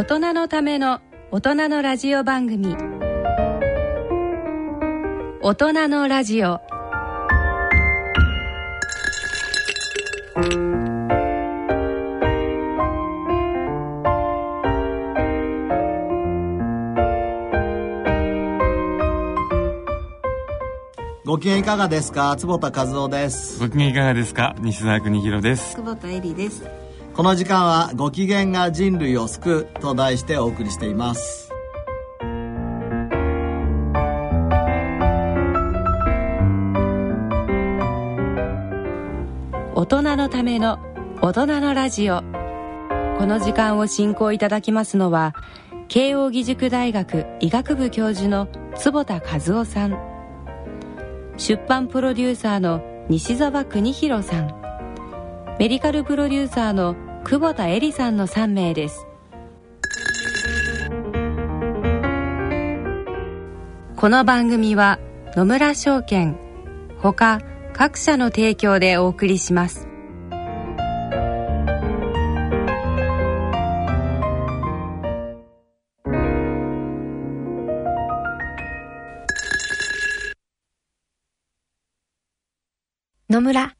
大人のための大人のラジオ番組。大人のラジオ。ご機嫌いかがですか？坪田和夫です。ご機嫌いかがですか？西澤邦弘です。久保田恵里ですこの時間はご機嫌が人類を救うと題してお送りしています。大人のための大人のラジオ。この時間を進行いただきますのは慶應義塾大学医学部教授の坪田和夫さん。出版プロデューサーの西澤邦弘さん。メディカルプロデューサーの久保田恵里さんの3名です。この番組は野村証券ほか各社の提供でお送りします。野村。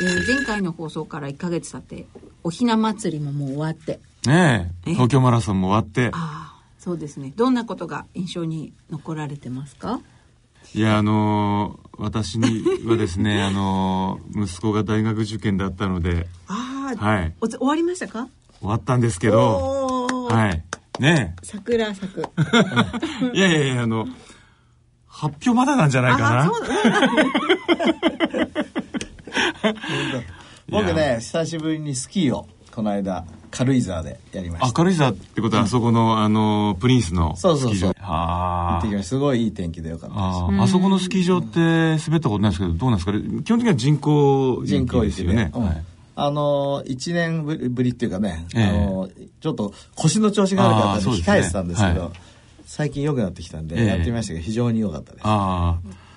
えー前回の放送から1ヶ月経っておひな祭りももう終わって。ねえ。東京マラソンも終わって。ああそうですね。どんなことが印象に残られてますか？いやあのー私にはですね あのー息子が大学受験だったので。ああ、はい。お終わりましたか？終わったんですけど。はい。ね桜咲く。え いやいやいやあの発表まだなんじゃないかな。あそうだ 僕ね久しぶりにスキーをこの間軽井沢でやりました。あ軽井沢ってことはあそこの、あのプリンスのスキー場そう。そうそう行はってきました。すごいいい天気でよかったです。あそこのスキー場って滑ったことないですけどどうなんですか？ね基本的には人工人工で。すよね、あの1年ぶりっていうかね、ええ。あのちょっと腰の調子が悪かったんで控えてたんですけどはい。最近良くなってきたんで、ええ。やってみましたけど非常に良かったです。ああ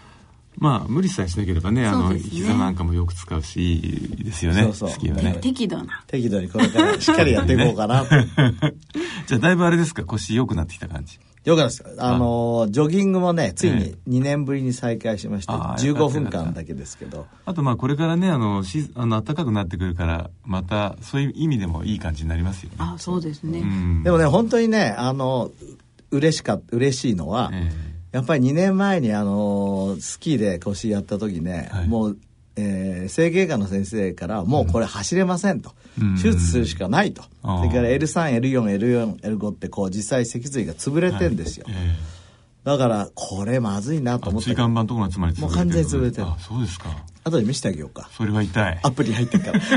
まあ無理さえしなければねあのね。膝なんかもよく使うしいいですよねそうそう。スキーはね。適度な。適度にこれからしっかりやっていこうかな。と じゃあだいぶあれですか？腰良くなってきた感じ。よかったですあ。のジョギングもねついえに2年ぶりに再開しまして、あー15分間だけですけど。あとまあこれからねあのしあの暖かくなってくるからまたそういう意味でもいい感じになりますよね。あそうですね、うん。でもね本当にねあの嬉しか嬉しいのは、えやっぱり2年前にあのスキーで腰やった時ね、はい。もう、えー整形外科の先生からもうこれ走れませんと、うん。手術するしかないと、あー。それから L3L4L4L5 ってこう実際脊髄が潰れてんですよ、ええ。だからこれまずいなとあ思って椎間板のところがつまりもう完全に潰れてる。あそうですか。後で見せてあげようか。それは痛い。アプリ入ってるから。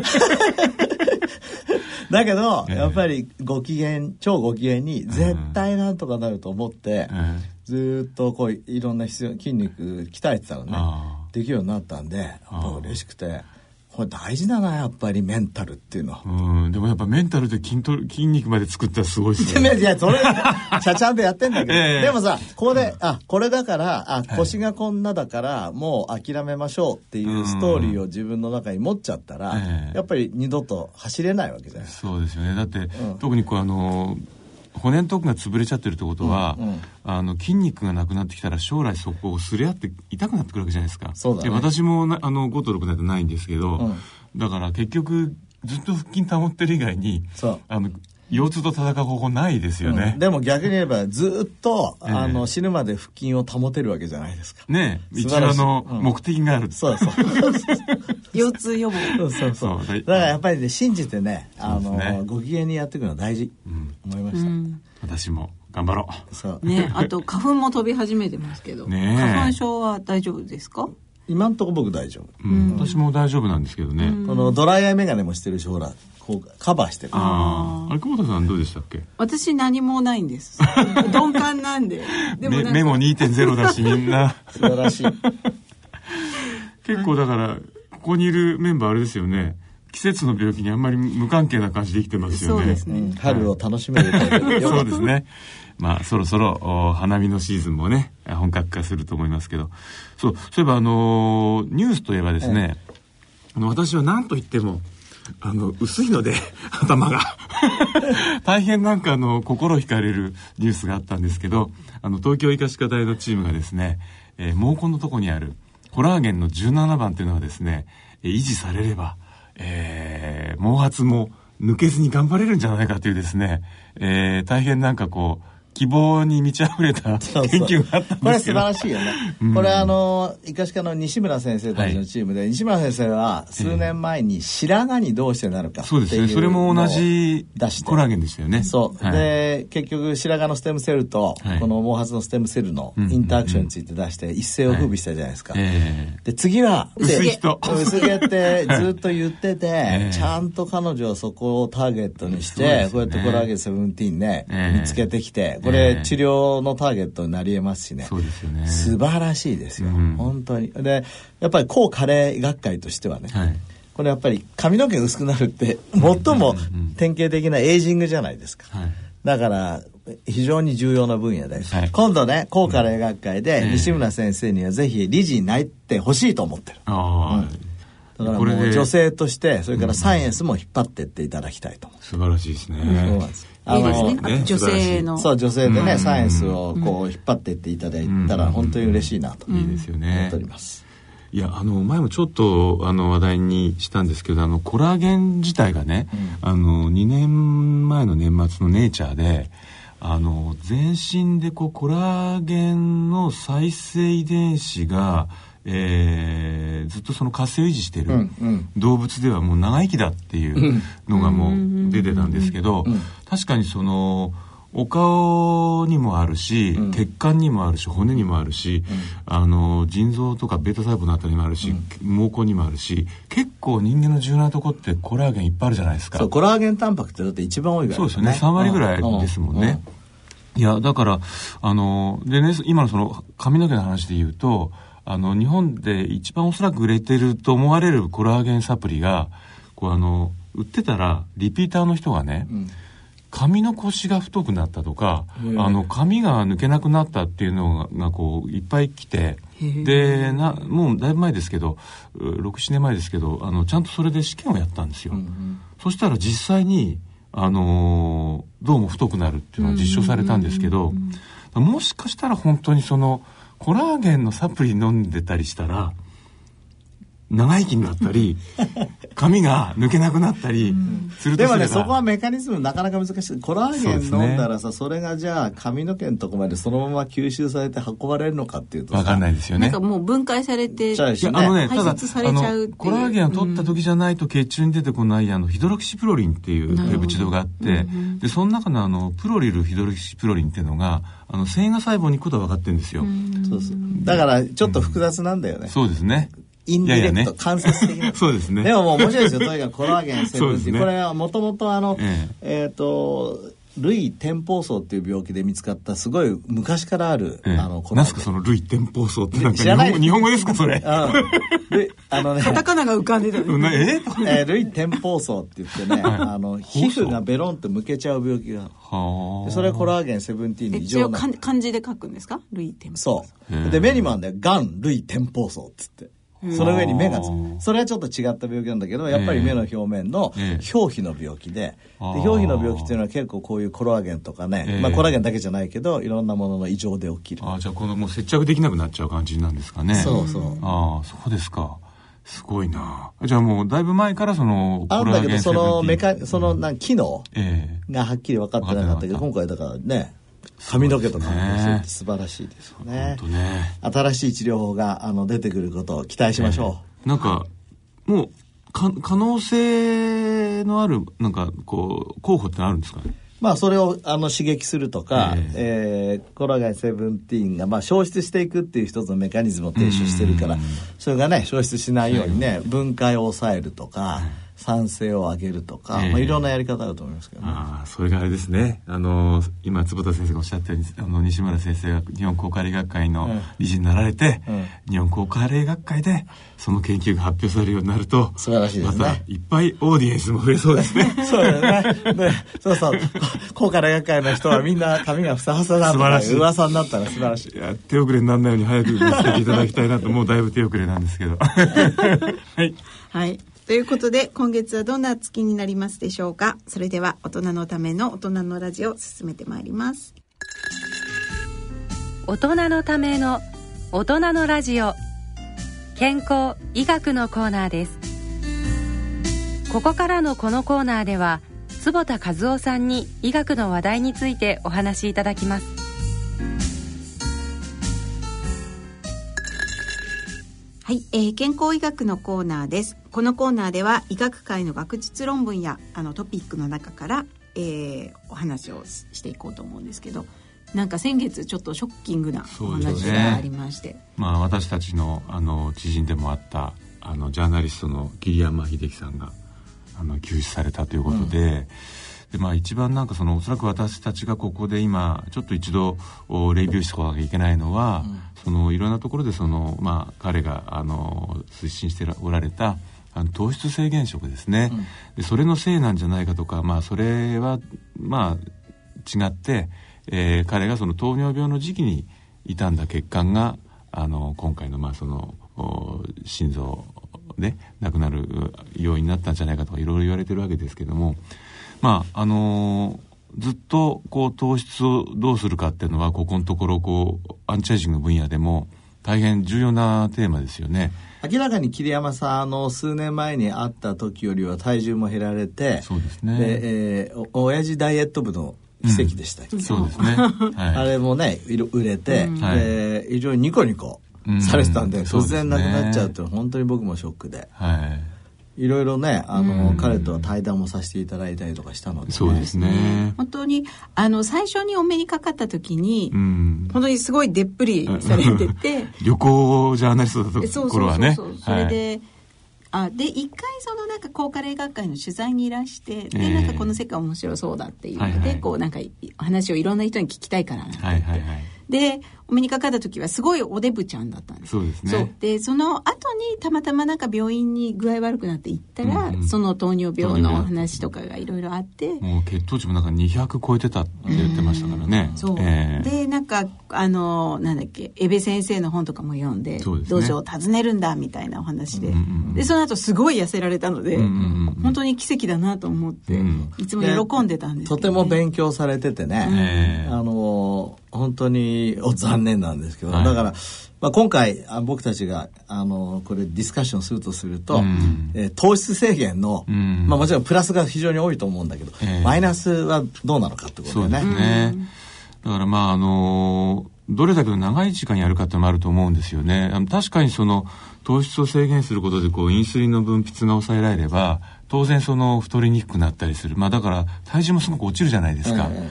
だけど、ええ。やっぱりご機嫌超ご機嫌に絶対なんとかなると思って、ええずーっとこういろんな必要筋肉鍛えてたのね。あできるようになったんでやっぱ嬉しくてこれ大事だなやっぱりメンタルっていうの。うんでもやっぱメンタルで筋トレ筋肉まで作ったらすごいですね。いやそれちゃちゃんとやってんだけど、ええ。でもさここであこれだからあ腰がこんなだから、もう諦めましょうっていうストーリーを自分の中に持っちゃったら、ええ。やっぱり二度と走れないわけじゃないそうですよね。だって、ん。特にこうあの骨のとこが潰れちゃってるってことは、うんうん。あの筋肉がなくなってきたら将来そこをすり合って痛くなってくるわけじゃないですか。そうだね。で私もなあの5と6なんてないんですけど、うん。だから結局ずっと腹筋保ってる以外にそう。あの腰痛と戦う方法ないですよね、でも逆に言えばずっと、ええ。あの死ぬまで腹筋を保てるわけじゃないですか。ね一応の、うん。目的がある。そうそう。腰痛予防。そうそうそう。そうだからやっぱりね、信じてね、あそうですね。の、ご機嫌にやっていくのは大事、思いました。私も頑張ろそう。ねあと花粉も飛び始めてますけど、ねえ。花粉症は大丈夫ですか？今んとこ僕大丈夫。う、うん。私も大丈夫なんですけどね、このドライアイメガネもしてるし、ほら、こう、カバーしてる。ああ久保田さんどうでしたっけ？私何もないんです。鈍感なんで。でもメモ2.0だしみんな。素晴らしい。結構だからここにいるメンバーあれですよね季節の病気にあんまり無関係な感じで生きてますよねそうですねうん春を楽しめるそうですね。まあ、そろそろ、お花見のシーズンもね、本格化すると思いますけど。そう、そういえば、あのーニュースといえばですね、あの、私は何と言っても、あの、薄いので、頭が。大変なんか、あの、心惹かれるニュースがあったんですけど、あの、東京医科歯科大のチームがですね、えー毛根のとこにある、コラーゲンの17番っていうのはですね、維持されれば、えー毛髪も抜けずに頑張れるんじゃないかというですね、えー大変なんかこう、希望に満ち溢れた 研究があったんこれ素晴ですけど。らしいよね。これあの、医科歯科の西村先生たちのチームで、西村先生は数年前に白髪にどうしてなるかそうですね。それも同じコラーゲンでしたよね。そう。はい。で、結局、白髪のステムセルと、はい。この毛髪のステムセルのインタラクションについて出して、一世を風靡したじゃないですか。えで、次は、で薄い人。薄毛ってずっと言ってて、ええ。ちゃんと彼女はそこをターゲットにして、そうですね。こうやってコラーゲン17ね、ええ。見つけてきて、こえれえ治療のターゲットになり得ますしね。そうですよね。素晴らしいですよ、うん本当に。で、やっぱり抗加齢学会としてはね、はい。これやっぱり髪の毛が薄くなるって、最も典型的なエイジングじゃないですか。はい。だから、非常に重要な分野で、はい今度ね、高加齢学会えでえ西村先生にはぜひ理事になってほしいと思ってる。ああ、だから女性として、それからサイエンスも引っ張ってっていただきたいと思う。素晴らしいですね。そうなんです。あの女性のそう、女性でね、うんサイエンスをこう引っ張ってっていただいたら、本当に嬉しいなといいですよ思ねっており。ます。いや、あの、前もちょっと、あの、話題にしたんですけど、あの、コラーゲン自体がね、あの、2年前の年末のネイチャーで、あの、全身でこう、コラーゲンの再生遺伝子が、えーずっとその活性を維持してる、うんうん。動物ではもう長生きだっていうのがもう出てたんですけど、確かにそのお顔にもあるし、血管にもあるし骨にもあるし、あの腎臓とかベータ細胞のあたりにもあるし、毛根にもあるし結構人間の重要なとこってコラーゲンいっぱいあるじゃないですか。そう、コラーゲンタンパクってだって一番多いからそうですよね。3割ぐらいですもんね、いやだからあのでね今のその髪の毛の話で言うとあの日本で一番おそらく売れてると思われるコラーゲンサプリがこうあの売ってたらリピーターの人がね、髪の腰が太くなったとか、あの髪が抜けなくなったっていうのがこういっぱい来てでなもうだいぶ前ですけど67年前ですけどあのちゃんとそれで試験をやったんですよ、そしたら実際にあのーどうも太くなるっていうのは実証されたんですけど、もしかしたら本当にそのコラーゲンのサプリ飲んでたりしたら長生きになったり髪が抜けなくなったりするとですもね、そこはメカニズムなかなか難しい。コラーゲン飲んだらさ、それがじゃあ髪の毛のとこまでそのまま吸収されて運ばれるのかっていうとさわかんないですよねなんかもう分解されてあのね、排ただ出されちゃうっていうあのコラーゲンを取った時じゃないと血中に出てこないあのヒドロキシプロリンっていうペプチドがあって、でその中のあのプロリルヒドロキシプロリンっていうのがあの繊維が細胞に行くことは分かってるんですよ。そうそう。だから、ちょっと複雑なんだよね。そうですね。インディレクト、いやいやね間接的な。そうですね。でももう面白いですよ。とにかくコラーゲンセブンティねこれはもともとあの、ええっ、と、類天泡層っていう病気で見つかったすごい昔からある、ええあの、コラーゲン。なんすかその類天泡層ってなんか知らない日本語日本語ですかそれ。うん。類あのね、カタカナが浮かんでたうん なえ？えー、類天泡層って言ってね、あの、皮膚がベロンとむけちゃう病気があるはあ。でそれコラーゲンセブンティーに異常な。漢漢字で書くんですか？類点そうへえで目にもあるんだよがん類天泡層っつってその上に目がつうんそれはちょっと違った病気なんだけどやっぱり目の表面のええ。表皮の病気で表皮の病気っていうのは結構こういうコラーゲンとかね、ええ。まあ、コラーゲンだけじゃないけどいろんなものの異常で起きる。あじゃあこのもう接着できなくなっちゃう感じなんですかね。そうそう。ああそうですか。すごいな。じゃあもうだいぶ前からそのあるんだけど、そのメカ、その、うんなん機能ええ。がはっきり分かってなかったけど、分今回だからね、髪の毛とかも素晴らしいですよね。ね。新しい治療法があの出てくることを期待しましょなんかもうか可能性のあるなんかこう候補ってのあるんですかね？う。まあ、それをあの刺激するとか、ええ。ーコラゲン17がまあ消失していくっていう一つのメカニズムを提唱してるから、それがね、消失しないようにね、分解を抑えるとか、酸性を上げるとか、ええまあ、いろんなやり方あると思いますけどね。ああそれがあれですねあの今坪田先生がおっしゃったようにあの西村先生が日本高科霊学会のうん理事になられて、うん日本高科霊学会でその研究が発表されるようになると素晴らしいですねまたいっぱいオーディエンスも増えそうですね そうだよね。ねそうそう。高価な学会の人はみんな髪がふさふさだとから素晴しい噂になったら素晴らしい。いや手遅れにならないように早く見つけていただきたいなともうだいぶ手遅れなんですけどはい はい。ということで、今月はどんな月になりますでしょうか？それでは、大人のための大人のラジオを進めてまいります。大人のための大人のラジオ。健康医学のコーナーです。ここからのこのコーナーでは坪田和夫さんに医学の話題についてお話しいただきます。はい、えー健康医学のコーナーです。このコーナーでは医学界の学術論文やあのトピックの中から、えーお話をししていこうと思うんですけど、なんか先月ちょっとショッキングなお話ねがありまして、まあ私たちのあの知人でもあったあのジャーナリストの桐山秀樹さんがあの救出されたということで,、でまあ一番なんかそのおそらく私たちがここで今ちょっと一度おレビューしておかなきゃいけないのは、そのいろんなところでそのまあ彼があの推進しておられたあの糖質制限食ですね、でそれのせいなんじゃないかとかまあそれはまあ違って、えー彼がその糖尿病の時期に傷んだ血管があの今回のまあそのお心臓で亡くなる要因になったんじゃないかとかいろいろ言われてるわけですけどもまああのずっとこう糖質をどうするかっていうのはここのところこうアンチエイジング分野でも大変重要なテーマですよね。明らかに桐山さん、あの、数年前に会った時よりは体重も減られて、そうですねで、えーお親父ダイエット部の奇跡でしたっけ、そうですね。はい、あれもね、売れて、はいで、非常にニコニコされてたんで、うん突然なくなっちゃうっそて本当に僕もショックで。はい。いろいろね、あの、彼とは対談もさせていただいたりとかしたので、ね。そうですね。本当にあの最初にお目にかかった時に、うん。本当にすごいでっぷりされてて。旅行ジャーナリストだったそう頃はね。そうそうそうそれで、あで一回そのなんか高科霊学会の取材にいらしてで、ええなんかこの世界面白そうだっていうので、はいはいこうなんか話をいろんな人に聞きたいからなんてはいはいはい。でお目にかかった時はすごいおデブちゃんだったんです。そうですね。でその後にたまたまなんか病院に具合悪くなって行ったら、うんうん。その糖尿病の話とかがいろいろあって、もう血糖値もなんか200超えてたって言ってましたからね。そう、ええ。でなんかあのなんだっけ江部先生の本とかも読んでそうですね。を訪ねるんだみたいなお話で、うんうんうん。でその後すごい痩せられたので、うんうんうん本当に奇跡だなと思って、うん。いつも喜んでたんですとてけど、ね、も勉強されててね、ええあの本当にお残念なんですけど、はいだから、まあ、今回あ僕たちがあのこれディスカッションするとすると、うんえー糖質制限の、うんまあ、もちろんプラスが非常に多いと思うんだけど、ええマイナスはどうなのかってことそうですだよね。ね。だからまああのどれだけ長い時間やるかってのもあると思うんですよね。確かにその糖質を制限することでこうインスリンの分泌が抑えられれば当然その太りにくくなったりする。まあだから体重もすごく落ちるじゃないですか。え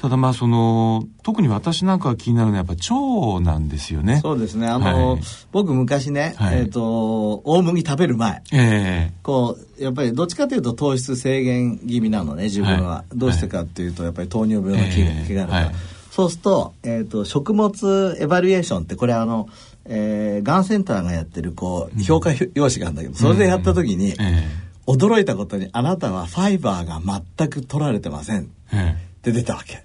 ただまあその特に私なんかが気になるのはやっぱ腸なんですよね。そうですね。あの、はい。僕昔ね、はい。えっ、と、大麦食べる前、えこう、やっぱりどっちかというと糖質制限気味なのね、自分は。はい。どうしてかっていうと、やっぱり糖尿病の気が,、あるから。はい。そうすると、えっ、と、食物エバリエーションって、これあの、えー、がんセンターがやってる、こう、評価用紙があるんだけど、それでやった時に、ええ。驚いたことに、あなたはファイバーが全く取られてません。ええって出たわけ。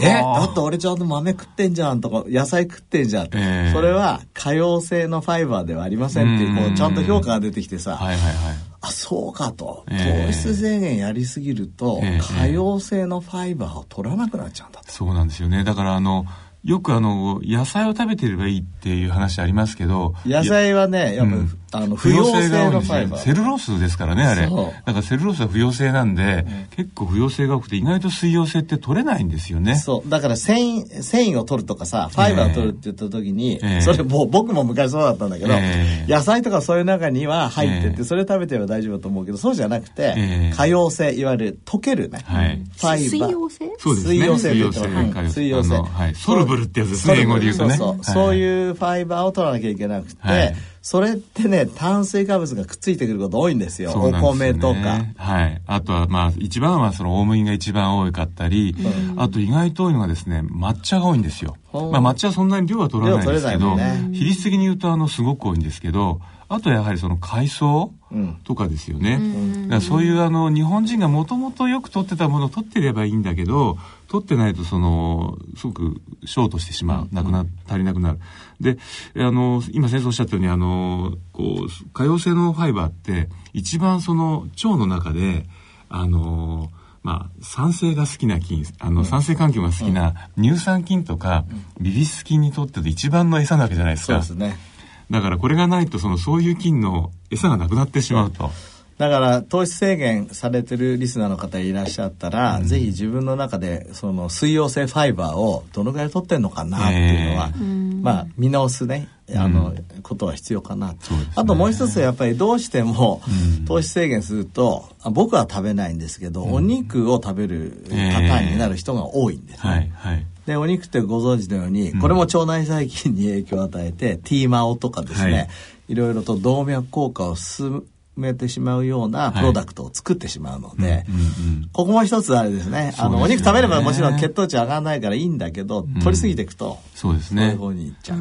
えはあだって俺ちゃんと豆食ってんじゃんとか野菜食ってんじゃん、ええそれは可用性のファイバーではありませんっていうこううんちゃんと評価が出てきてさ、はいはいはい。あそうかと、ええ糖質制限やりすぎると、ええ可用性のファイバーを取らなくなっちゃうんだと。そうなんですよね。だからあの、よくあの、野菜を食べてればいいっていう話ありますけど、野菜はね、やっぱり、うんあの不溶性のファイバーセルロースですからねあれ。だからセルロースは不溶性なんで、結構不溶性が多くて意外と水溶性って取れないんですよね。そう。だから繊維繊維を取るとかさファイバーを取るって言った時に、ええ。それもう僕も昔そうだったんだけど、ええ。野菜とかそういう中には入ってて、ええ。それ食べてれば大丈夫だと思うけどそうじゃなくて、ええ。可溶性いわゆる溶けるね、はい。ファイ水バー。溶性？そうですね。水溶性水溶って言って性。ます水溶性。はい。ソルブルってやつですね英語で言うとね。そうそう、はい。そういうファイバーを取らなきゃいけなくて、はいそれってね炭水化物がくっついてくること多いんですよそうなんお米とか。はい。あとは、まあ、一番はその大麦が一番多かったり、あと意外と多いのがですね、抹茶が多いんですよ。まあ、抹茶はそんなに量は取らないんですけど、量取れないもん比率的に言うと、あの、すごく多いんですけど、あとやはりその海藻うんとかですよね。だからそういうあの、日本人がもともとよく取ってたものを取ってればいいんだけど、取ってないとその、すごくショートしてしまう。なくな、足りなくなる。で、あの、今先生おっしゃったように、あの、こう、可溶性のファイバーって、一番その腸の中で、あの、まあ、酸性が好きな菌、あの、酸性環境が好きな乳酸菌とか、ビフィス菌にとって一番の餌なわけじゃないですか。そうですねだからこれがないと、その、そういう菌の餌がなくなってしまうと。だから糖質制限されてるリスナーの方いらっしゃったら、ぜひ自分の中でその水溶性ファイバーをどのぐらい取ってんのかなっていうのは、まあ見直すねあの、ことは必要かな、ね。あともう一つやっぱりどうしてもうん。糖質制限するとあ僕は食べないんですけど、お肉を食べるパターンになる人が多いんですね。はい、はい。でお肉ってご存知のように、これも腸内細菌に影響を与えて T マオとかですね、はい。い、ろいろと動脈硬化を進めてしまうようなプロダクトを作ってしまうので、うんうんここも一つあれですね。あのお肉食べればもちろん血糖値上がらないからいいんだけど、取りすぎていくとそうですね。そういう方にいっちゃう。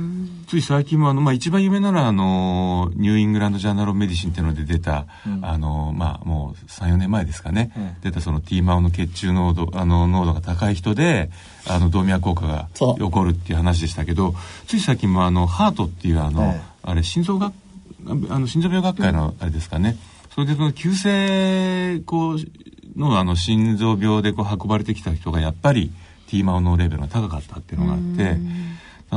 つい最近もあの、まあ、一番有名なのは、あの、ニューイングランド・ジャーナル・オブメディシンっていうので出た、あの、まあ、もう3、4年前ですかね、うん出たその T マオの血中濃度、あの、濃度が高い人で、あの、動脈硬化が起こるっていう話でしたけど、つい最近もあの、ハートっていうあの、ええ。あれ、心臓学、あの、心臓病学会のあれですかね、それでその急性、こう、のあの、心臓病でこう運ばれてきた人がやっぱり T マオのレベルが高かったっていうのがあって、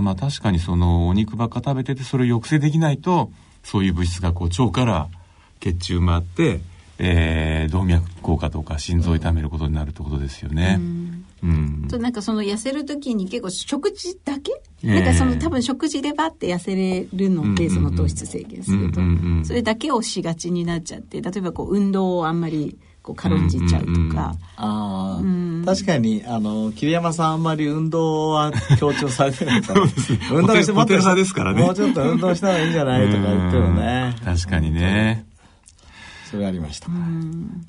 まあ確かにそのお肉ばっか食べててそれを抑制できないとそういう物質がこう腸から血中回って、えー動脈硬化とか心臓を痛めることになるってことですよね。うん。となんかその痩せる時に結構食事だけ、ええ。なんかその多分食事でバッて痩せれるので、うんうんうん。その糖質制限すると、うんうんうんそれだけをしがちになっちゃって例えばこう運動をあんまりこう軽んじちゃうとか、うんうんうん。ああ、うん。確かにあの桐山さんあんまり運動は強調されてないから。運動してお手お手柄ですからね。もうちょっと運動した方がいいんじゃないとか言ってもね。うん。確かにね。それありました、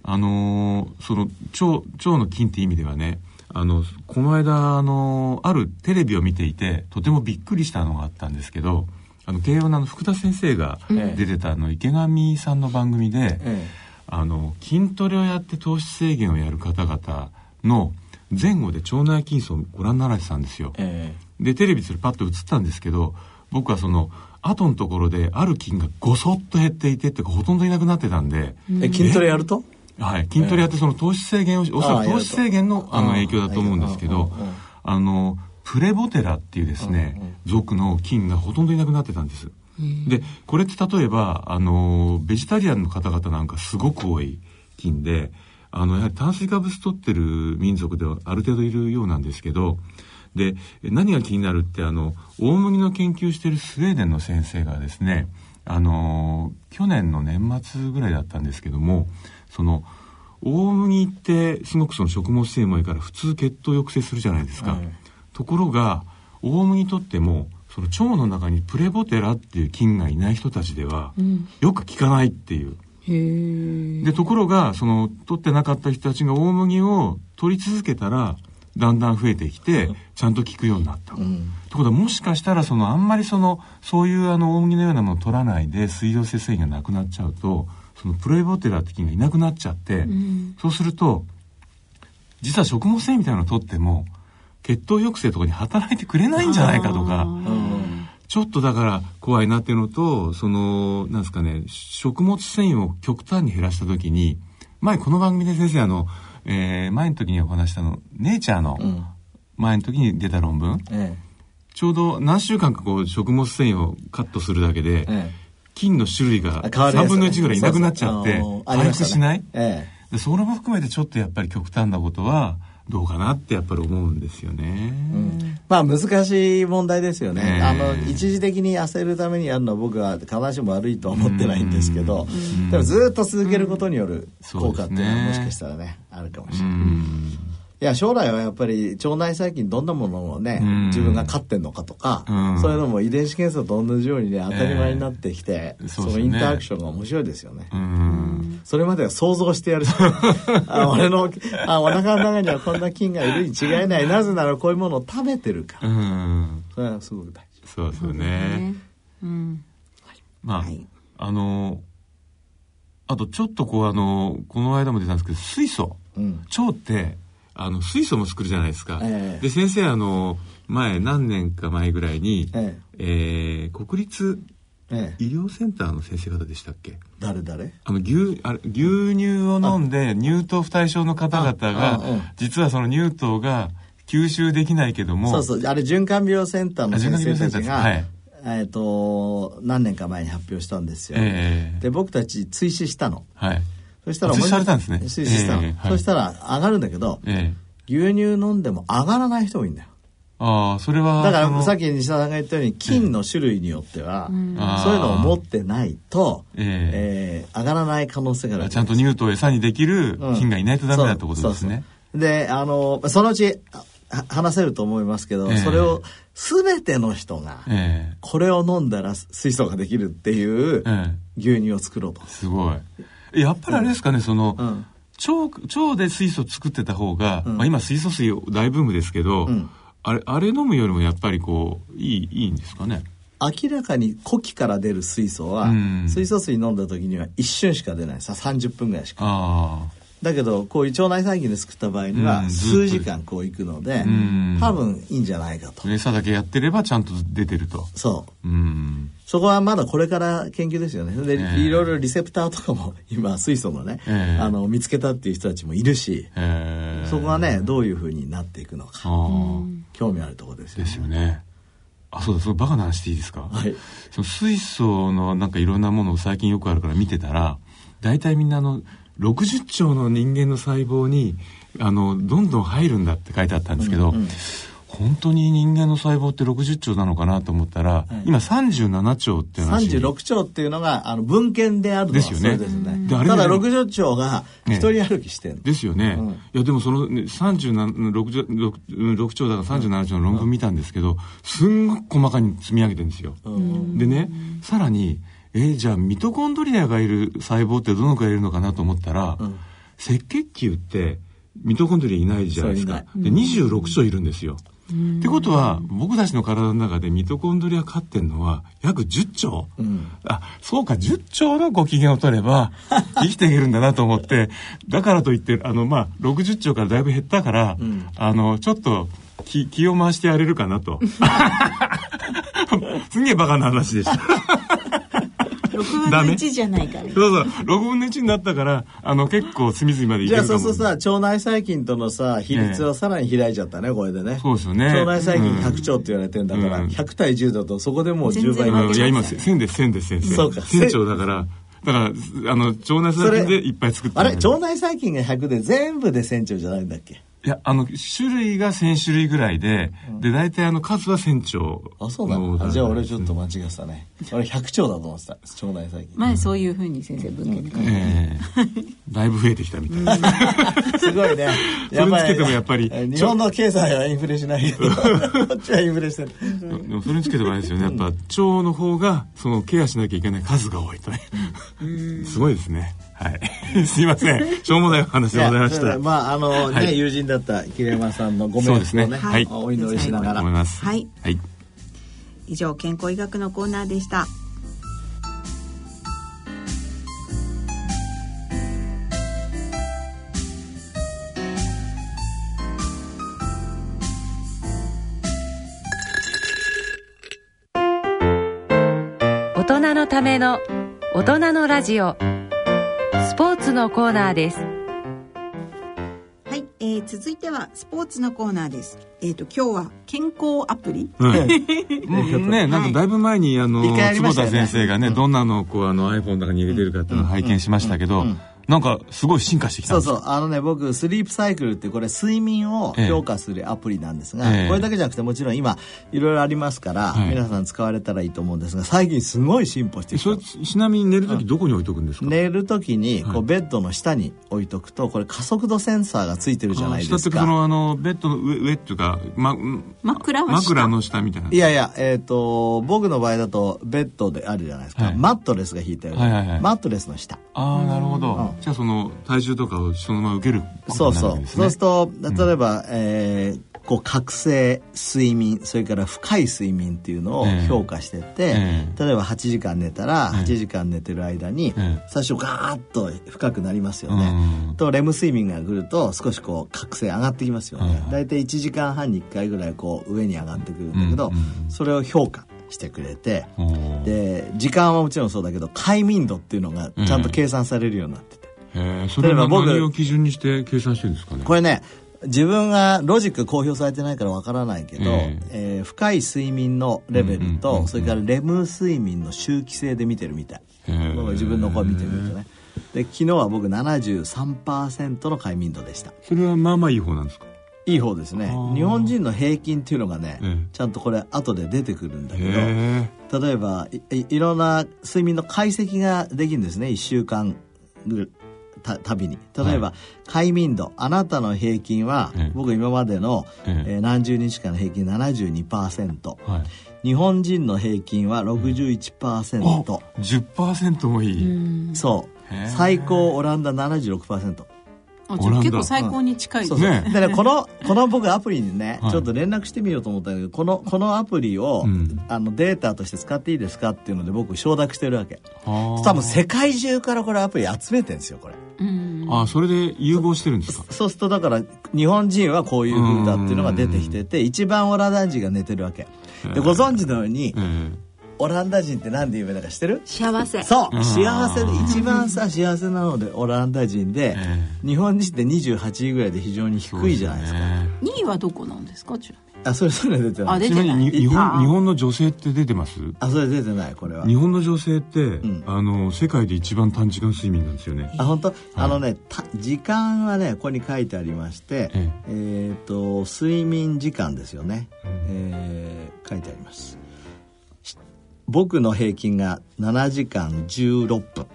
あのーその腸腸の菌って意味ではねあのこの間あのあるテレビを見ていてとてもびっくりしたのがあったんですけどあの慶応の福田先生がええ。出てたあの池上さんの番組で、えあの筋トレをやって糖質制限をやる方々の前後で腸内筋層をご覧になられてたんですよ。え。え。でテレビそれパッと映ったんですけど僕はその後のところである菌がごそっと減っていてっていうかほとんどいなくなってたんで、え筋トレやると？はい、筋トレやってその糖質制限を、おそらく糖質制限のあの影響だと思うんですけどあの、プレボテラっていうですね、属の菌がほとんどいなくなってたんです。で、これって例えば、あの、ベジタリアンの方々なんかすごく多い菌で、あの、やはり炭水化物取ってる民族ではある程度いるようなんですけど、で、何が気になるって、あの、大麦の研究してるスウェーデンの先生がですね、あの、去年の年末ぐらいだったんですけども、その、大麦ってすごくその食物繊維もいいから普通血糖抑制するじゃないですか。はいところが、大麦にとっても、その腸の中にプレボテラっていう菌がいない人たちでは、よく効かないっていう。へえで、ところが、その、取ってなかった人たちが大麦を取り続けたら、だんだん増えてきて、ちゃんと効くようになった。ということは、もしかしたら、その、あんまりその、そういうあの、大麦のようなものを取らないで、水溶性繊維がなくなっちゃうと、その、プレボテラって菌がいなくなっちゃって、そうすると、実は食物繊維みたいなのを取っても、血糖抑制とかに働いてくれないんじゃないかとか、ちょっとだから怖いなっていうのと、その、なんですかね、食物繊維を極端に減らしたときに、前この番組で先生あの、えー前の時にお話したの、ネイチャーの前の時に出た論文、え。ちょうど何週間かこう食物繊維をカットするだけで、ええ菌の種類が3変わるやつ分の1ぐらいいなくなっちゃって回復しない、えでそれも含めてちょっとやっぱり極端なことはどうかなってやっぱり思うんですよね。えまあ難しい問題ですよね、ええ。あの一時的に痩せるためにやるのは僕は必ずしも悪いとは思ってないんですけどでもずっと続けることによる効果っていうのはもしかしたらねあるかもしうれない、んいや将来はやっぱり腸内細菌どんなものをね、うん。自分が飼ってんのかとか、うん。そういうのも遺伝子検査と同じようにね当たり前になってきて、ええそのインタラクションが面白いですよね、うん。それまでは想像してやる あ俺のあお腹の中にはこんな菌がいるに違いないなぜならこういうものを食べてるから、うん。それはすごく大事。そうですよね。ね。うん。まあ、はい。あのあとちょっとこうあのこの間も出たんですけど水素。うん。腸ってあの水素も作るじゃないですか。ええ。で先生あの前何年か前ぐらいに、ええ。ー国立ええ。医療センターの先生方でしたっけ？誰誰？あの牛あれ牛乳を飲んで乳糖不対症の方々がうん。実はその乳糖が吸収できないけどもそうそう。あれ循環病センターの先生たちが、はい。えっ、と何年か前に発表したんですよ、ええ。で僕たち追試したの。はいそしたらされたんですね。追試した。の、ええはい。そしたら上がるんだけどええ。牛乳飲んでも上がらない人もいるんだよ。ああそれはだからさっき西田さんが言ったように菌の種類によっては、そういうのを持ってないと、ええ。ー上がらない可能性がある。あちゃんと乳糖を餌にできる菌がいないとダメだってことですね。そうであのそのうちあ話せると思いますけど、ええ。それを全ての人がええ。これを飲んだら水素ができるっていうええ。牛乳を作ろうと。すごい。えやっぱりあれですかね、その、うん。腸、腸で水素作ってた方が、うん。まあ今水素水大ブームですけど、うん。あれ、あれ飲むよりもやっぱりこう、いい、いいんですかね？明らかに呼気から出る水素は、うん。水素水飲んだ時には一瞬しか出ない。さ30分ぐらいしか。あだけどこういう腸内細菌で作った場合にはうん数時間こういくので、うん多分いいんじゃないかとあ。餌だけやってればちゃんと出てると。そううん。そこはまだこれから研究ですよね。で、ええいろいろリセプターとかも今水素のね、ええあの見つけたっていう人たちもいるし、ええそこはねどういうふうになっていくのか興味あるところですよですよね。あ、そうだ、そのバカな話していいですか？はい。その水素のなんかいろんなものを最近よくあるから見てたら、大体みんなあの、60兆の人間の細胞に、あの、どんどん入るんだって書いてあったんですけど、うんうん本当に人間の細胞って60兆なのかなと思ったら、い今37兆って話。36兆っていうのがあの文献であるですよねですね。ただね60兆が一人歩きしてるの。ですよね。うんいや、でもその、ね、37 6, 6, 6兆だから37兆の論文見たんですけど、すんごく細かに積み上げてるんですよ。でね、さらに、えーじゃあミトコンドリアがいる細胞ってどのくらいいるのかなと思ったら、ん赤血球ってミトコンドリアいないじゃないですか。で、26兆いるんですよ。ってことは、僕たちの体の中でミトコンドリア飼ってんのは約10兆、んあ、そうか、10兆のご機嫌を取れば、生きていけるんだなと思って、だからといって、あの、まあ、60兆からだいぶ減ったから、んあの、ちょっと気、気を回してやれるかなと。すげえバカな話でした。6分のダメ1じゃないからそうそう、6分の1になったから、あの、結構隅々までいじゃあけるかも。そうするとさ腸内細菌とのさ比率はさらに開いちゃったねこれでね。そうですよね。腸内細菌うん100兆って言われてんだから、うん。100対10だとそこでもう10倍いや、今、負け1000です、1000で。す、先生。そうか。1000兆だから、だから、あの、腸内細菌でいっぱい作ってあれ？腸内細菌が100で全部で1000兆じゃないんだっけ？いや、あの、種類が1000種類ぐらいで、で、大体あの、数は1000兆。あそうなの？あじゃあ俺ちょっと間違ってたね。俺100兆だと思ってた。腸内細菌前そういうふうに先生文献で書いて。ええ。だいぶ増えてきたみたい。すごいね。それつけてもやっぱり。え日本の経済はインフレしない。けど、こっちはインフレしてる。でもそれにつけてもあれですよね。やっぱ、腸の方が、その、ケアしなきゃいけない数が多いとね。すごいですね。はい。すいません。しょうもないお話でございました。まあ、あの、ね、はい友人だった桐山さんのごそうですね。冥福をね、はい。お祈りしながら思い。ます。はいはい。以上健康医学のコーナーでした大人のための大人のラジオツのコーナーです。はい、ええー、続いてはスポーツのコーナーです。えっ、と今日は健康アプリ。うんね、なんかだいぶ前にあの一回やりま坪田先生がね、どんなのをこうあの iPhone の中に入れてるかっていうのを拝見しましたけど、なんかすごい進化してきたそうそう。あのね、僕、スリープサイクルってこれ睡眠を評価するアプリなんですが、ええ。これだけじゃなくてもちろん今、いろいろありますから、はい。皆さん使われたらいいと思うんですが、最近すごい進歩してきた。ちなみに寝るときどこに置いとくんですか、寝るときに、こう、ベッドの下に置いとくと、これ加速度センサーがついてるじゃないです下って。のあのベッドの上上っていうか、ま、枕は下。枕の下みたいないやいや、えっ、と、僕の場合だと、ベッドであるじゃないですか。はい。マットレスが引いてある、はいはいはい。マットレスの下。ああなるほど、じゃあその体重とかをそのまま受けるそうそう。そうすると、例えば、えーこう覚醒睡眠それから深い睡眠っていうのをええ。評価してって、え例えば8時間寝たらええ。8時間寝てる間にええ。最初ガーッと深くなりますよね、うん。とレム睡眠が来ると少しこう覚醒上がってきますよね、はい大体1時間半に1回ぐらいこう上に上がってくるんだけど、うんうんそれを評価してくれて、で時間はもちろんそうだけど快眠度っていうのがちゃんと計算されるようになってて、へえそれは何を基準にして計算してるんですかね？これね自分がロジック公表されてないからわからないけど、ええ。ー深い睡眠のレベルと、それからレム睡眠の周期性で見てるみたい。へー自分の声見てみるとね。で昨日は僕73%の快眠度でした。それはまあまあいい方なんですか？いい方ですね。ー。日本人の平均っていうのがね、ええ。ちゃんとこれ後で出てくるんだけどへえ。例えばいいいろんな睡眠の解析ができるんですね。1週間ぐたたびに。例えば、快眠度あなたの平均は、ええ。僕今までの、ええ。えー何十日間の平均72%はい。日本人の平均は61%、お10%もいい、そう。最高オランダ76%あじゃあオランダ結構最高に近いですね。でね。この この僕アプリにね、はい。ちょっと連絡してみようと思ったんだけどこのこのアプリを、うん。あのデータとして使っていいですかっていうので僕承諾してるわけ。はあ。多分世界中からこれアプリ集めてるんですよこれ。うん。あそれで融合してるんですか？そうするとだから日本人はこういう風だっていうのが出てきてて一番オランダ人が寝てるわけ。でご存知のようにええオランダ人って何で有名だか知ってる？幸せ。そう。うん。幸せで一番さ幸せなのでオランダ人でえ日本人って28位ぐらいで非常に低いじゃないですか。ね。2位はどこなんですか？ちなみに。あそれそれ出てない。ちなあ出てない。みにに日あ。本日本の女性って出てます？あそれ出てないこれは。日本の女性って、ん。あの世界で一番短時間睡眠なんですよね。あ本当、あのねた時間はねここに書いてありましてええ。っ、と睡眠時間ですよね、えー書いてあります。し僕の平均が7時間16分。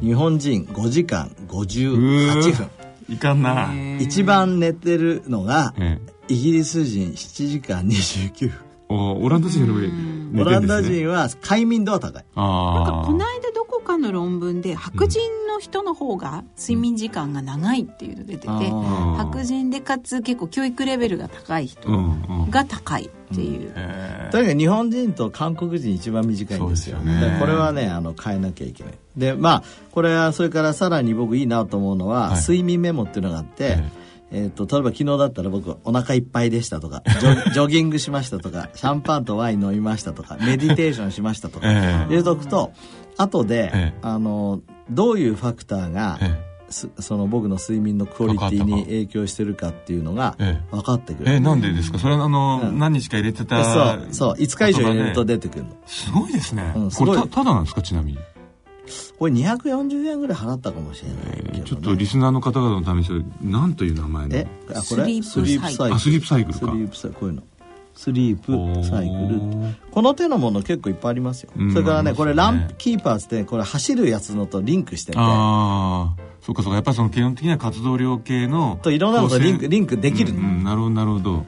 日本人5時間58分。いかんな、一番寝てるのがえイギリス人7時間29分。おオランダ人よりも寝オランダ人は快眠度は高い。ああなんかこの間かの論文で白人の人の方が睡眠時間が長いっていうの出てて、あー白人でかつ結構教育レベルが高い人うん。うんが高いっていう、えとにかく日本人と韓国人一番短いんですよ。ですよね。これはねあの変えなきゃいけない。でまあこれはそれからさらに僕いいなと思うのは、はい。睡眠メモっていうのがあって、え。えー、と例えば昨日だったら僕お腹いっぱいでしたとかジョ ジョギングしましたとかシャンパンとワイン飲みましたとかメディテーションしましたとか、ええ。入れとくと後で、ええ。あのどういうファクターが、えすその僕の睡眠のクオリティに影響してるかっていうのがええ。分かってくる、えなんでですか？それはあの、うん。何日か入れてたそうそう5日以上入れると出てくるの。すごいですね、うんすこれたただなんですか？ちなみに、これ240円ぐらい払ったかもしれないけど、ね。ちょっとリスナーの方々のためにそれ何という名前の？えあこれ？スリープサイクル。あスリープサイクルスかリープサイクルこういうのスリープサイクおル。ーこの手のもの結構いっぱいありますよ、うんそれからねこれランプキーパーズってこれ走るやつのとリンクしてて。ああそうかそうか。やっぱりその基本的には活動量系のといろんなことリンクリンクできる。の、うんうんなるほどなるほど。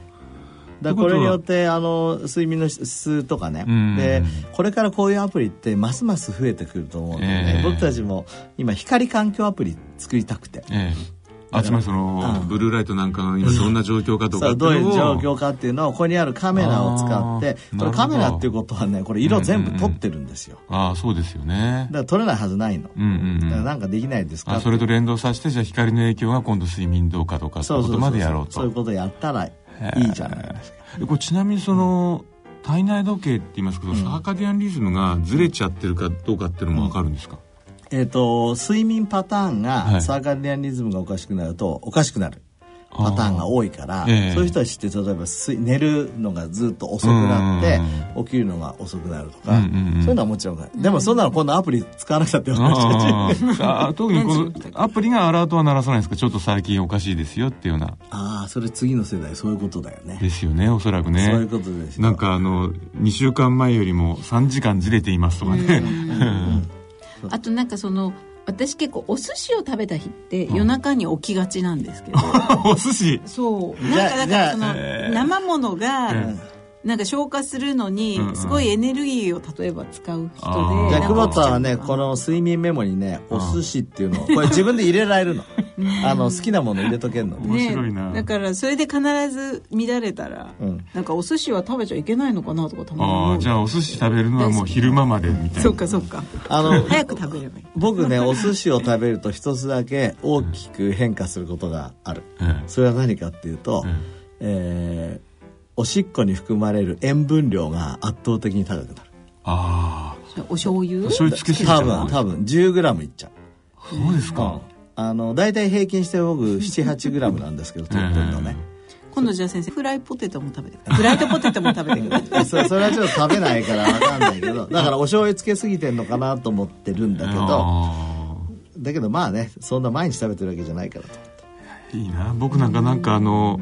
だからこれによってあの睡眠の質とかね、うん。でこれからこういうアプリってますます増えてくると思うので、ね。ええ。僕たちも今光環境アプリ作りたくて。ええあつまりその、うん。ブルーライトなんかが今どんな状況かとかどういう状況かっていうのをここにあるカメラを使ってこれカメラっていうことはねこれ色全部撮ってるんですよ、ああそうですよね。だから撮れないはずないの、うんうんだうん。からなんかできないですか？あそれと連動させてじゃあ光の影響が今度睡眠どうかとかそういうことまでやろうと。そういうことやったらいいじゃないですか。えこれちなみにその体内時計って言いますけど、サーカディアンリズムがずれちゃってるかどうかっていうのも分かるんですか、えっ、と睡眠パターンはい。がサーカディアンリズムがおかしくなるとおかしくなるパターンが多いから、ええ。そういう人たちって例えば睡寝るのがずっと遅くなって起きるのが遅くなるとか、うんうんうん。そういうのはもちろんでもそんなの今度アプリ使わなくたってあ話 ああ特にこのアプリがアラートは鳴らさないんですか？ちょっと最近おかしいですよっていうような。ああそれ次の世代そういうことだよね。ですよねおそらくね。そういうことですよなんかあの2週間前よりも3時間ずれていますとかねあとなんかその私結構お寿司を食べた日って夜中に起きがちなんですけど、お寿司？そう。なんかだからその生ものがえなんか消化するのにうんうん。すごいエネルギーを例えば使う人でじゃあ久保田はねこの睡眠メモにねお寿司っていうのをこれ自分で入れられるの？あの好きなもの入れとけるの。ね。面白いな。だからそれで必ず乱れたら、うん。なんかお寿司は食べちゃいけないのかなとかたまにあ思う。あじゃあお寿司食べるのはもう昼間までみたいな。そっかそっか。あの早く食べればいい。僕ねお寿司を食べると一つだけ大きく変化することがある。ええ。それは何かっていうと、えーおしっこに含まれる塩分量が圧倒的に高くなる。あお醤油？あ醤油つけすぎちゃ多う分多分。10g いっちゃう。そうですかあの大体平均して僕 78g なんですけど取ってるのね、今度じゃあ先生フライポテトも食べてください。フライドポテトも食べてください。そそれはちょっと食べないから分かんないけど だからお醤油つけすぎてんのかなと思ってるんだけどあだけどまあねそんな毎日食べてるわけじゃないからと。あいいな。僕なんかなんかあの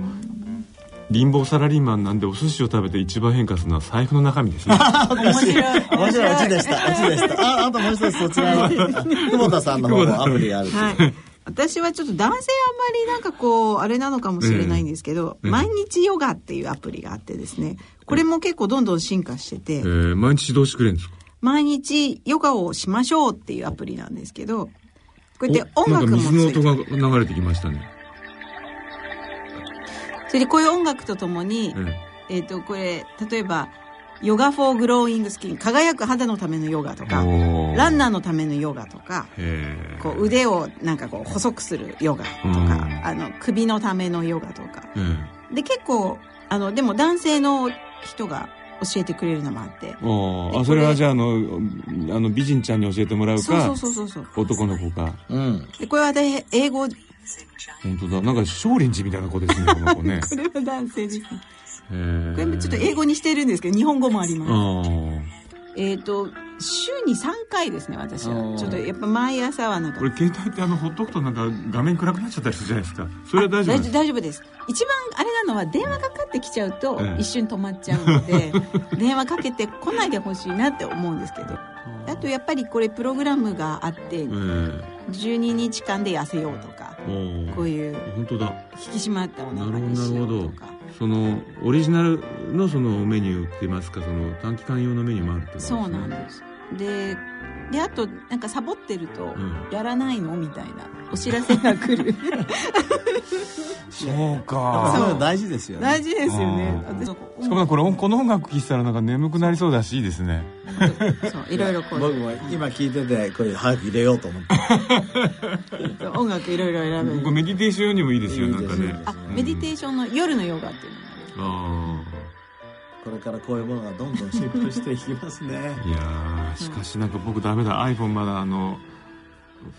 貧乏サラリーマンなんでお寿司を食べて一番変化するのは財布の中身ですね。面白い。面白い。オチでした。オチでした。ああともう一つそちらの久保田さんの方もアプリがある。はい。私はちょっと男性あんまりなんかこうあれなのかもしれないんですけど、ええ毎日ヨガっていうアプリがあってですねこれも結構どんどん進化してて、えー毎日指導してくれるんですか？毎日ヨガをしましょうっていうアプリなんですけどこうやって音楽もついて水の音が流れてきましたね、それでこういう音楽とともに、ええっ、とこれ例えばヨガフォーグローイングスキン輝く肌のためのヨガとえかランナーのためのヨガとかこう腕をなんかこう細くするヨガとうん。かあの首のためのヨガとか。えで結構あのでも男性の人が教えてくれるのもあって。あそれはじゃああのあの美人ちゃんに教えてもらうかそうそうそうそうそう。男の子かうん。でこれは私英語こ本当だ。なんか少林寺みたいな子ですねこの子ね。れは男性ですこれもちょっと英語にしてるんですけど日本語もあります。えっ、と週に3回ですね私は。ちょっとやっぱ毎朝はなんか。これ携帯ってあのほっとくとなんか画面暗くなっちゃったりするじゃないですか。それは大丈夫ですあ大丈夫です。一番あれなのは電話かかってきちゃうとええ。一瞬止まっちゃうので 電話かけてこないでほしいなって思うんですけど。あとやっぱりこれプログラムがあってええ。12日間で痩せようとかこういう本当だ。引き締まったおなるほど腹にしなるほど。ようとかそのオリジナルのそのメニューって言いますか？その短期間用のメニューもあるってことですね。そうなんです。でであとなんかサボってるとん。やらないの？みたいなお知らせが来る。そうやっぱかそう。いうの大事ですよね。大事ですよね。しかもこれこの音楽聴いてたらなんか眠くなりそうだしいいですね。そういろいろこう。僕も今聞いててこれ早く入れようと思って。音楽いろいろ選べる。これメディテーション用にもいいですよいいですなんかね。あメディテーションの夜のヨガっていうのがある。あこれからこういうものがどんどん進歩していきますね。あ いやーしかしなんか僕ダメだ。iPhone まだあの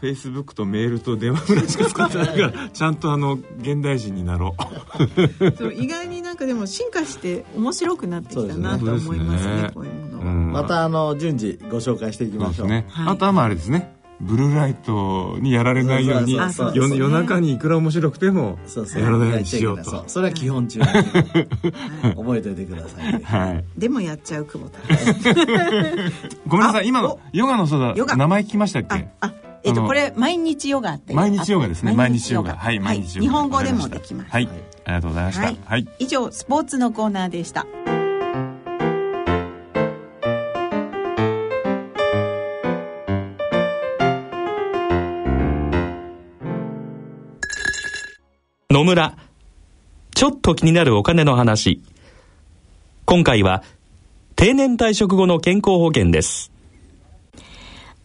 フェイスブックとメールと電話ぐらいしか使ってないからちゃんとあの現代人になろう。そう意外になんかでも進化して面白くなってきたなとそうですね思いますね。ねこういうものは、うん。またあの順次ご紹介していきましょう。ね、はい。あとはまああれですねブルーライトにやられないようにそうそうそう。そう夜夜中にいくら面白くてもそうそう。やらないようにしようと。そうそれは基本中 覚えておいてくださいね。はい。でもやっちゃう久保田。ごめんなさい。あ今のおヨガのそうヨガ。だ名前聞きましたっあけ？あえっ、とこれ毎日ヨガって毎日ヨガですね。毎日ヨガ。ははいい毎日ヨガ。日本語でもできます。はい。ありがとうございました。はい。はい。以上スポーツのコーナーでした野村。ちょっと気になるお金の話。今回は、定年退職後の健康保険です。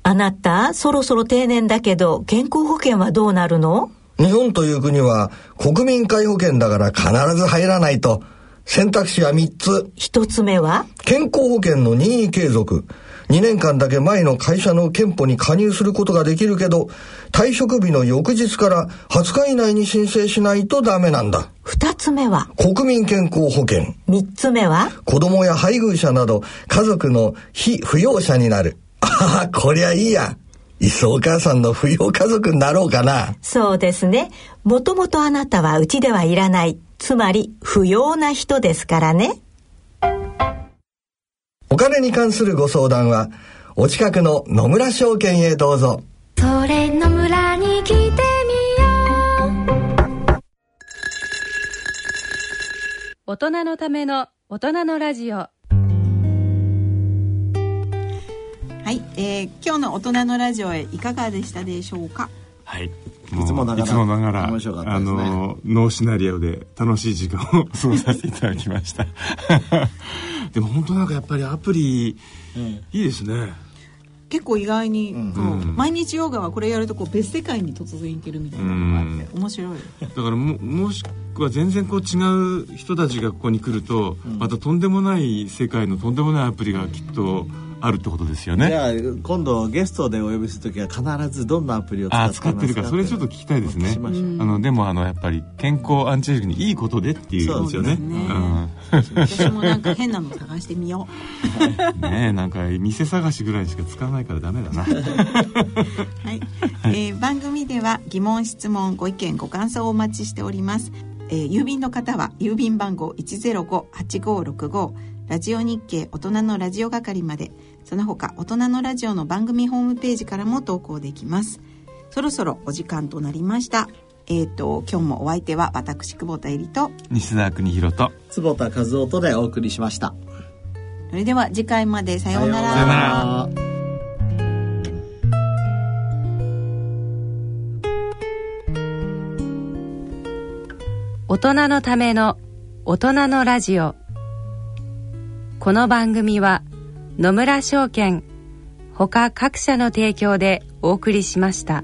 あなた、そろそろ定年だけど、健康保険はどうなるの？日本という国は国民皆保険だから必ず入らないと。選択肢は3つ。一つ目は？健康保険の任意継続。2年間だけ前の会社の憲法に加入することができるけど、退職日の翌日から20日以内に申請しないとダメなんだ。二つ目は？国民健康保険。三つ目は？子供や配偶者など家族の非扶養者になる。ああ、こりゃいいや。いっそお母さんの扶養家族になろうかな。そうですね。もともとあなたはうちではいらない。つまり不要な人ですからね。お金に関するご相談は、お近くの野村証券へどうぞ。それの村に来てみよう大人のための大人のラジオはい、えー今日の大人のラジオへいかがでしたでしょうか？はい。いつもながらいつもながら、面白かったあですねの、ノーシナリオで楽しい時間を 過ごさせていただきました。でも本当なんかやっぱりアプリ、いいですね。結構意外に、こう毎日ヨガはこれやるとこう別世界に突然行けるみたいなのがあって面白い。だからももしくは全然こう違う人たちがここに来ると、またとんでもない世界のとんでもないアプリがきっとあるってことですよね。じゃあ今度ゲストでお呼びするときは必ずどんなアプリを使ってて。るかそれちょっと聞きたいですね。あのでもあのやっぱり健康アンチエイジングにいいことでっていうことですよね。そうですね私もなんか変なの探してみよう。んねえなんか店探しぐらいしか使わないからダメだな。うはい、えー番組では疑問質問ご意見ご感想をお待ちしております、えー郵便の方は郵便番号105-8565ラジオ日経大人のラジオ係まで。その他大人のラジオの番組ホームページからも投稿できます。そろそろお時間となりましたえっ、と今日もお相手は私久保田絵里と西澤邦弘と坪田和夫とでお送りしました。それでは次回までさようなら。さようなら。大人のための大人のラジオ。この番組は野村証券ほか各社の提供でお送りしました。